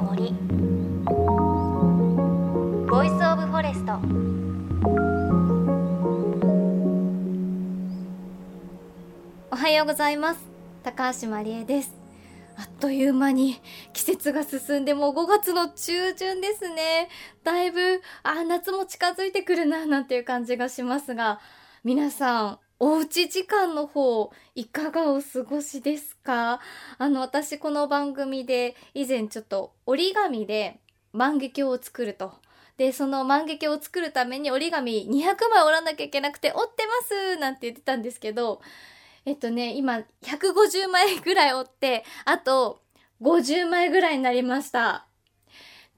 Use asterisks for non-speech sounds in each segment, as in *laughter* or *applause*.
の森。 Voice of Forest おはようございます。高橋万里恵です。あっという間に季節が進んでもう5月の中旬ですね。だいぶあ夏も近づいてくるななんていう感じがしますが皆さんおうち時間の方いかがお過ごしですか？あの私この番組で以前ちょっと折り紙で万華鏡を作ると。でその万華鏡を作るために折り紙200枚折らなきゃいけなくて折ってます！なんて言ってたんですけどえっとね今150枚ぐらい折ってあと50枚ぐらいになりました。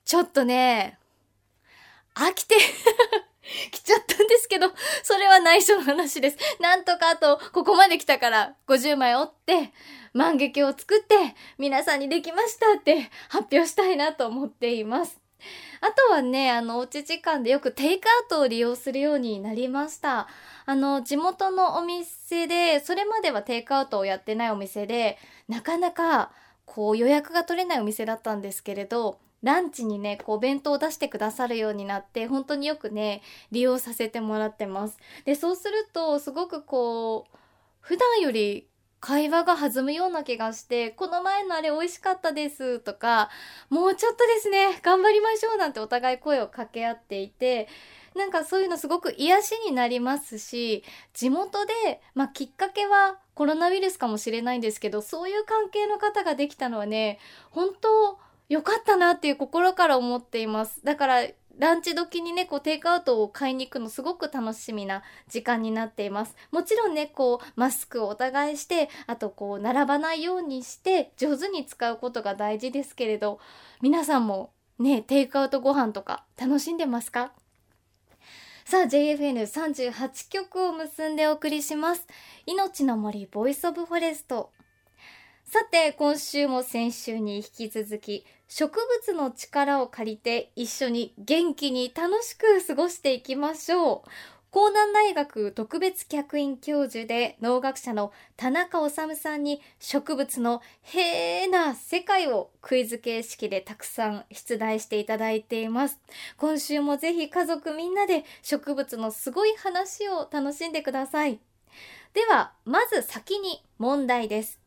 ちょっとね飽きて来ちゃったんですけど、それは内緒の話です。なんとかあと、ここまで来たから50枚折って、万華鏡を作って、皆さんにできましたって発表したいなと思っています。あとはね、あの、おうち時間でよくテイクアウトを利用するようになりました。あの、地元のお店で、それまではテイクアウトをやってないお店で、なかなか、こう予約が取れないお店だったんですけれど、ランチにね、こう、弁当を出してくださるようになって、本当によくね、利用させてもらってます。で、そうすると、すごくこう、普段より会話が弾むような気がして、この前のあれ美味しかったですとか、もうちょっとですね、頑張りましょうなんてお互い声を掛け合っていて、なんかそういうのすごく癒しになりますし、地元で、まあきっかけはコロナウイルスかもしれないんですけど、そういう関係の方ができたのはね、本当良かったなっていう心から思っています。だから、ランチ時にね、こう、テイクアウトを買いに行くのすごく楽しみな時間になっています。もちろんね、こう、マスクをお互いして、あとこう、並ばないようにして、上手に使うことが大事ですけれど、皆さんもね、テイクアウトご飯とか楽しんでますか？さあ JFN38 曲を結んでお送りします。命の森 Voice of Forest。さて、今週も先週に引き続き、植物の力を借りて一緒に元気に楽しく過ごしていきましょう。江南大学特別客員教授で農学者の田中治さんに植物の平な世界をクイズ形式でたくさん出題していただいています。今週もぜひ家族みんなで植物のすごい話を楽しんでください。では、まず先に問題です。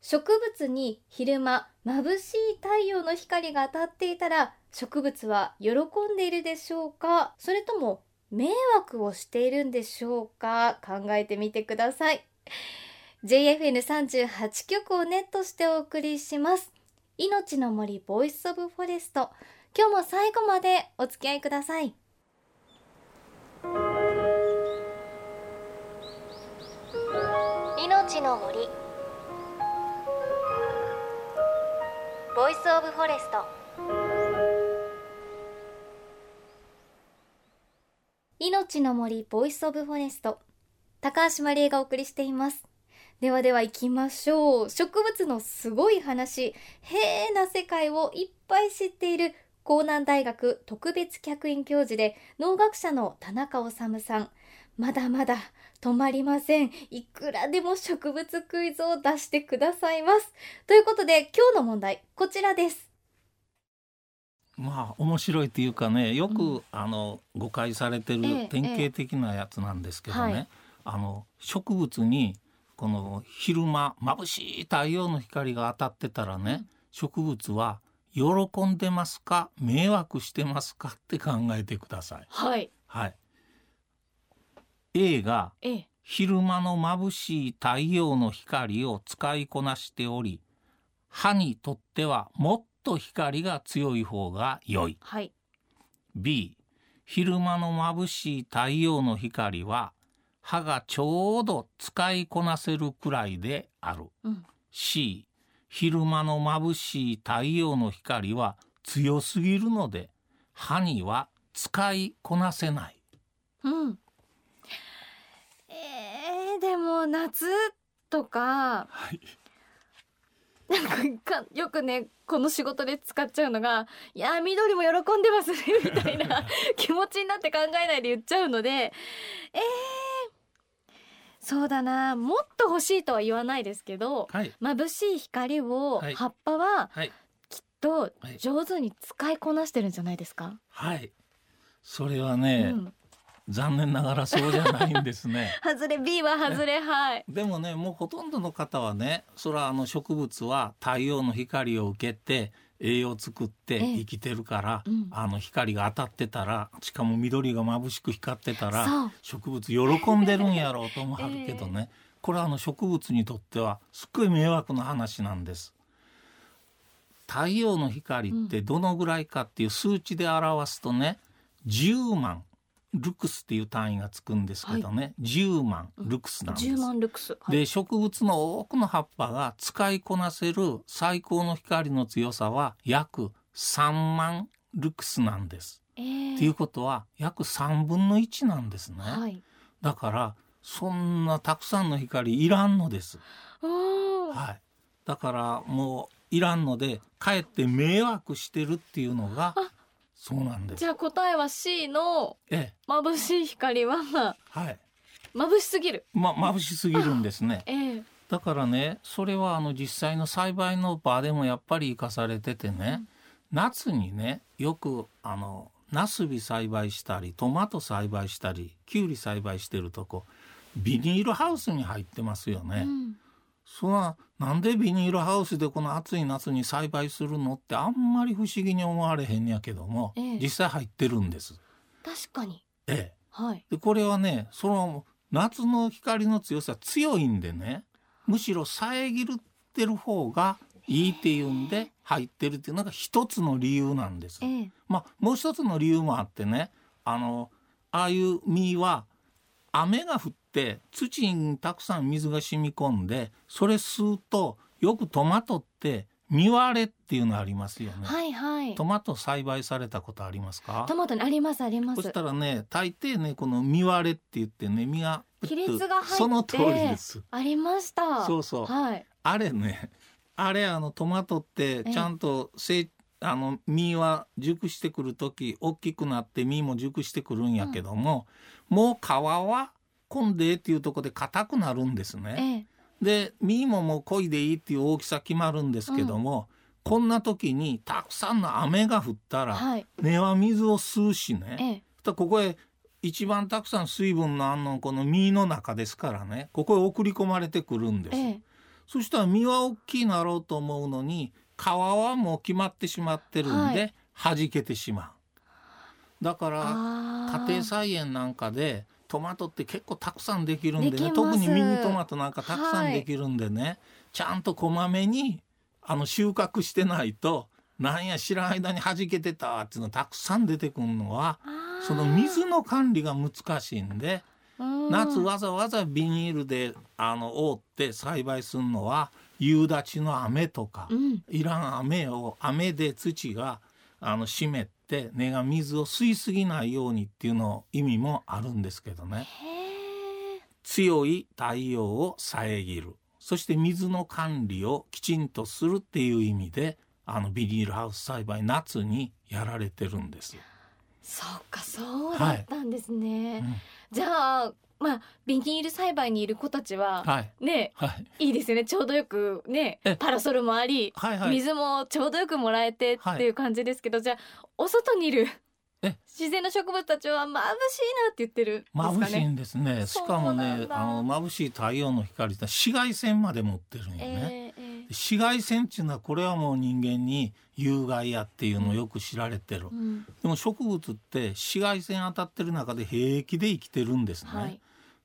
植物に昼間眩しい太陽の光が当たっていたら植物は喜んでいるでしょうか？それとも迷惑をしているんでしょうか？考えてみてください。JFN38 曲をネットしてお送りします。命の森 Voice of Forest 今日も最後までお付き合いください。命の森 Voice of Forest。命の森 Voice of Forest。高橋万里恵がお送りしています。ではでは行きましょう。植物のすごい話。ディープな世界をいっぱい知っている。甲南大学特別客員教授で農学者の田中修さん。まだまだ止まりません。いくらでも植物クイズを出してくださいます。ということで今日の問題こちらです。まあ面白いっていうかねよく、うん、あの誤解されてる典型的なやつなんですけどね、ええはい、あの植物にこの昼間眩しい太陽の光が当たってたらね、うん、植物は喜んでますか迷惑してますかって考えてください。はい、はい A が昼間の眩しい太陽の光を使いこなしており歯にとってはもっと光が強い方が良い、はい、B 昼間の眩しい太陽の光は歯がちょうど使いこなせるくらいである、うん、C 昼間の眩しい太陽の光は強すぎるので歯には使いこなせない、うんでも夏とか、はい、なんかよくねこの仕事で使っちゃうのが「いや緑も喜んでますね」*laughs* みたいな *laughs* 気持ちになって考えないで言っちゃうのでえー、そうだなもっと欲しいとは言わないですけど、はい、眩しい光を葉っぱは、きっとはい。上手に使いこなしてるんじゃないですか？はい。それはね、うん、残念ながらそうじゃないんですね。*laughs* 外れ B は外れはい。*laughs* でもねもうほとんどの方はねそれはあの植物は太陽の光を受けて栄養を作ってええ。生きてるから、うん。あの光が当たってたらしかも緑が眩しく光ってたら植物喜んでるんやろうと思わはるけどね、*laughs* これはあの植物にとってはすっごい迷惑な話なんです。太陽の光ってどのぐらいかっていう数値で表すとね10万ルクスっていう単位がつくんですけどね、10万ルクスなんです。10万ルクス。はいで植物の多くの葉っぱが使いこなせる最高の光の強さは約3万ルクスなんです。えーっていうことは約3分の1なんですね。はい。だからそんなたくさんの光いらんのです。はい。だからもういらんのでかえって迷惑してるっていうのがあそうなんですじ。ゃあ答えは C のええ、眩しい光ははい。眩しすぎる。ま眩しすぎるんですね。ええだからねそれはあの実際の栽培の場でもやっぱり生かされててね、夏にねよくあのナスビ栽培したりトマト栽培したりキュウリ栽培してるとこビニールハウスに入ってますよね。うんそれはなんでビニールハウスでこの暑い夏に栽培するのってあんまり不思議に思われへんやけども、ええ実際入ってるんです。確かに。ええ、はい。でこれはねその夏の光の強さ強いんでねむしろ遮ってる方がいいっていうんで入ってるっていうのが一つの理由なんです。ええまあもう一つの理由もあってねあのああいう実は雨が降って土にたくさん水が染み込んでそれ吸うとよくトマトって実割れっていうのありますよね。はいはい。トマト栽培されたことありますか？トマトにありますありますそし。たらね大抵ねこの実割れって言ってね実が亀裂が入ってその通りですありました。そうそうはい。あれねあれあのトマトってちゃんと成あの実は熟してくる時大きくなって実も熟してくるんやけども、もう皮は混んでっていうところで硬くなるんですね。ええ。で実ももう濃いでいいっていう大きさ決まるんですけども、こんな時にたくさんの雨が降ったら、はい。根は水を吸うしね、えここへ一番たくさん水分のあんのこの実の中ですからね。ここへ送り込まれてくるんです、ええ。そしたら実は大きいなろうと思うのに皮はもう決まってしまってるんで、弾けてしまう。だから家庭菜園なんかでトマトって結構たくさんできるんでね特にミニトマトなんかたくさんできるんでね、ちゃんとこまめにあの収穫してないとなんや知らん間に弾けてたっていうのたくさん出てくるのはその水の管理が難しいんでうん。夏わざわざビニールであの覆って栽培するのは夕立ちの雨とか、うん。いらん雨を雨で土があの湿って根が水を吸いすぎないようにっていうの意味もあるんですけどね。強い太陽を遮る。そして水の管理をきちんとするっていう意味であのビニールハウス栽培夏にやられてるんです。そうかそうだったんですね、うん。じゃあまあビニール栽培にいる子たちは、はい。ねはい。いいですよね。ちょうどよくねえ。パラソルもあり、はいはい。水もちょうどよくもらえてっていう感じですけど、じゃあお外にいるえ。自然の植物たちは眩しいなって言ってるんですか眩しいね。んですね。しかもねあの眩しい太陽の光って紫外線まで持ってるんよね。えーえー紫外線っていうのはこれはもう人間に有害やっていうのをよく知られてる。うんでも植物って紫外線当たってる中で平気で生きてるんですね。はい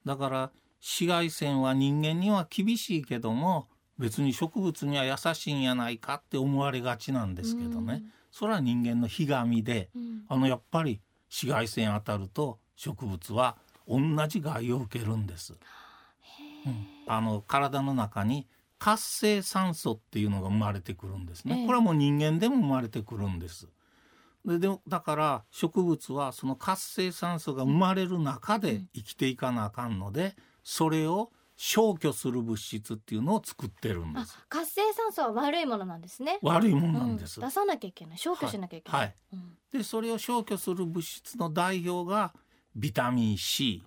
だから紫外線は人間には厳しいけども別に植物には優しいんやないかって思われがちなんですけどね。それは人間のひがみで。うんうんあのやっぱり紫外線当たると植物は同じ害を受けるんです。うんあの体の中に活性酸素っていうのが生まれてくるんですね。ええこれはもう人間でも生まれてくるんです。ででだから植物はその活性酸素が生まれる中で生きていかなあかんのでそれを消去する物質っていうのを作ってるんであす。活性酸素は悪いものなんですね。悪いもんなんです。うん出さなきゃいけない消去しなきゃいけない。はいうんでそれを消去する物質の代表がビタミン C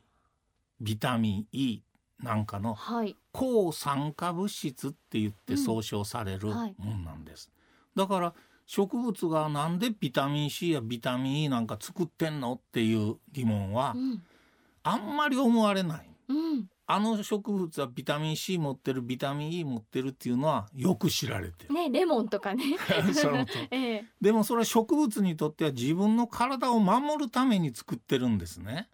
ビタミン E なんかのはい。抗酸化物質って言ってうん。総称されるもはい。んなんです、だから植物がなんでビタミン C やビタミン E なんか作ってんのっていう疑問はうん。あんまり思われない。うん。あの植物はビタミン C 持ってるビタミン E 持ってるっていうのはよく知られてる。ねレモンとかね。*laughs* *laughs* ええ。でもそれは植物にとっては自分の体を守るために作ってるんですね。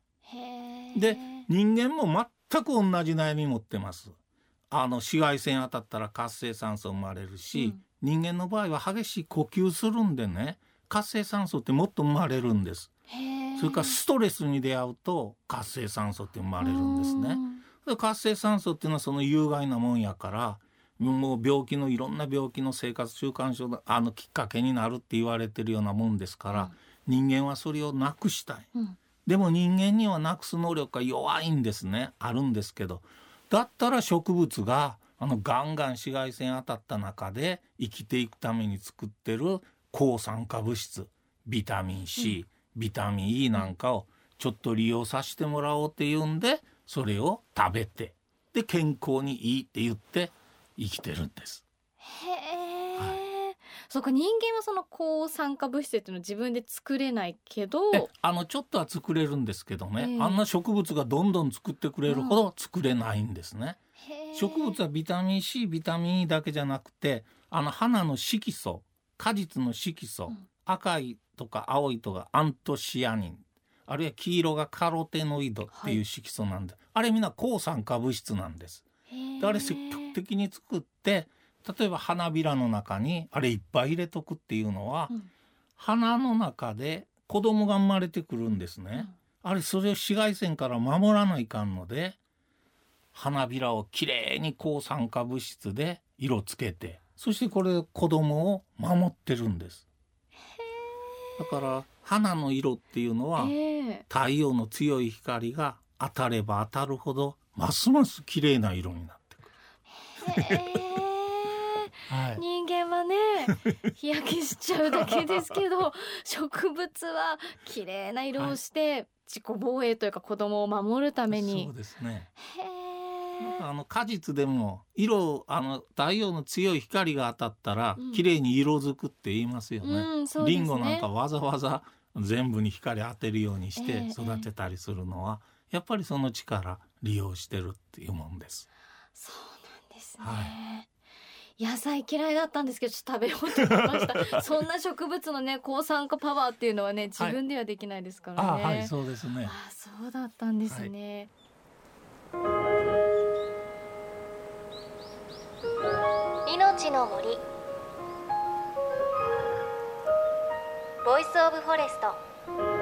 で人間も全く同じ悩み持ってます。あの紫外線当たったら活性酸素生まれるし、人間の場合は激しい呼吸するんでね活性酸素ってもっと生まれるんです。それからストレスに出会うと活性酸素って生まれるんですね。で活性酸素っていうのはその有害なもんやからもう病気のいろんな病気の生活習慣症のあのきっかけになるって言われてるようなもんですから、人間はそれをなくしたい。うんでも人間にはなくす能力が弱いんですね。あるんですけど。だったら植物があのガンガン紫外線当たった中で生きていくために作ってる抗酸化物質ビタミン C、ビタミン E なんかをちょっと利用させてもらおうっていうんでそれを食べてで健康にいいって言って生きてるんです。へえ、そうか人間はその抗酸化物質っていうのを自分で作れないけどえあのちょっとは作れるんですけどね、ええ。あんな植物がどんどん作ってくれるほど作れないんですね。へえ。植物はビタミン C ビタミン E だけじゃなくてあの花の色素果実の色素、うん。赤いとか青いとかアントシアニンあるいは黄色がカロテノイドっていう色素なんで、あれみんな抗酸化物質なんです。であれ積極的に作って例えば花びらの中にあれいっぱい入れとくっていうのは、うん花の中で子供が生まれてくるんですね。あれそれを紫外線から守らないかんので花びらをきれいに抗酸化物質で色つけてそしてこれで子供を守ってるんです。だから花の色っていうのはええ太陽の強い光が当たれば当たるほどますます綺麗な色になってくる。人間はね *laughs* 日焼けしちゃうだけですけど植物は綺麗な色をして自己防衛というか子供を守るために。そうですね。あの果実でも色あの太陽の強い光が当たったらうん。綺麗に色づくって言いますよね。うんそうですね。リンゴなんかわざわざ全部に光当てるようにしてええ育てたりするのは、やっぱりその力利用してるっていうもんです。そうなんですね、は野菜嫌いだったんですけどちょっと食べようと思いました。*laughs* そんな植物のね抗酸化パワーっていうのはね自分ではできないですからね、あはいそうですね。あそうだったんですね、命の森。 Voice of Forest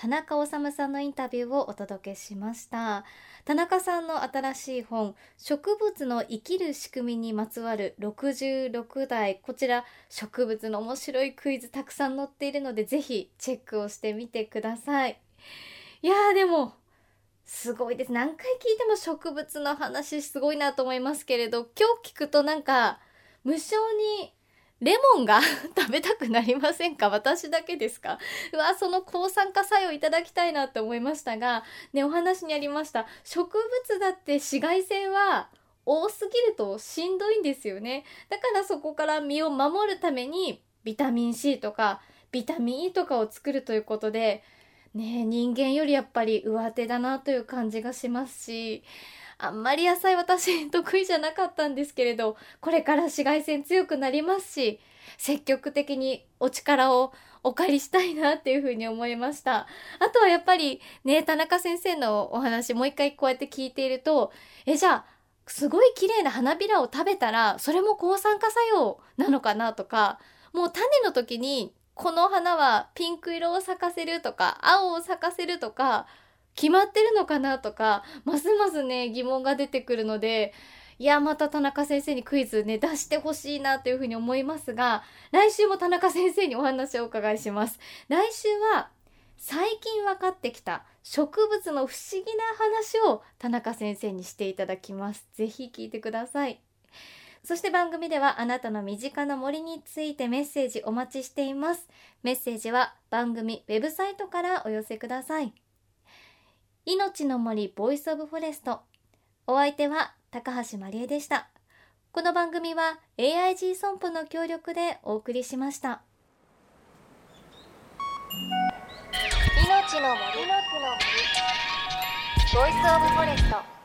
田中修さんのインタビューをお届けしました。田中さんの新しい本植物の生きる仕組みにまつわる66題。こちら植物の面白いクイズたくさん載っているのでぜひチェックをしてみてください。いやーでもすごいです。何回聞いても植物の話すごいなと思いますけれど今日聞くとなんか無性にレモンが *laughs* 食べたくなりませんか？私だけですか？うわその抗酸化作用いただきたいなって思いましたがねお話にありました。植物だって紫外線は多すぎるとしんどいんですよね。だからそこから身を守るためにビタミン C とかビタミン E とかを作るということでね人間よりやっぱり上手だなという感じがしますしあんまり野菜私得意じゃなかったんですけれどこれから紫外線強くなりますし積極的にお力をお借りしたいなっていうふうに思いました。あとはやっぱりね、田中先生のお話もう一回こうやって聞いていると、え、じゃあ、すごい綺麗な花びらを食べたら、それも抗酸化作用なのかなとか、もう種の時に、この花はピンク色を咲かせるとか、青を咲かせるとか、決まってるのかなとか、ますますね、疑問が出てくるので、いや、また田中先生にクイズね、出してほしいなというふうに思いますが、来週も田中先生にお話をお伺いします。来週は、最近分かってきた植物の不思議な話を田中先生にしていただきます。ぜひ聞いてください。そして番組ではあなたの身近な森についてメッセージお待ちしています。メッセージは番組ウェブサイトからお寄せください。命の森 Voice of Forest。お相手は高橋万里恵でした。この番組は AIG 損保の協力でお送りしました。命の森の森 Voice of Forest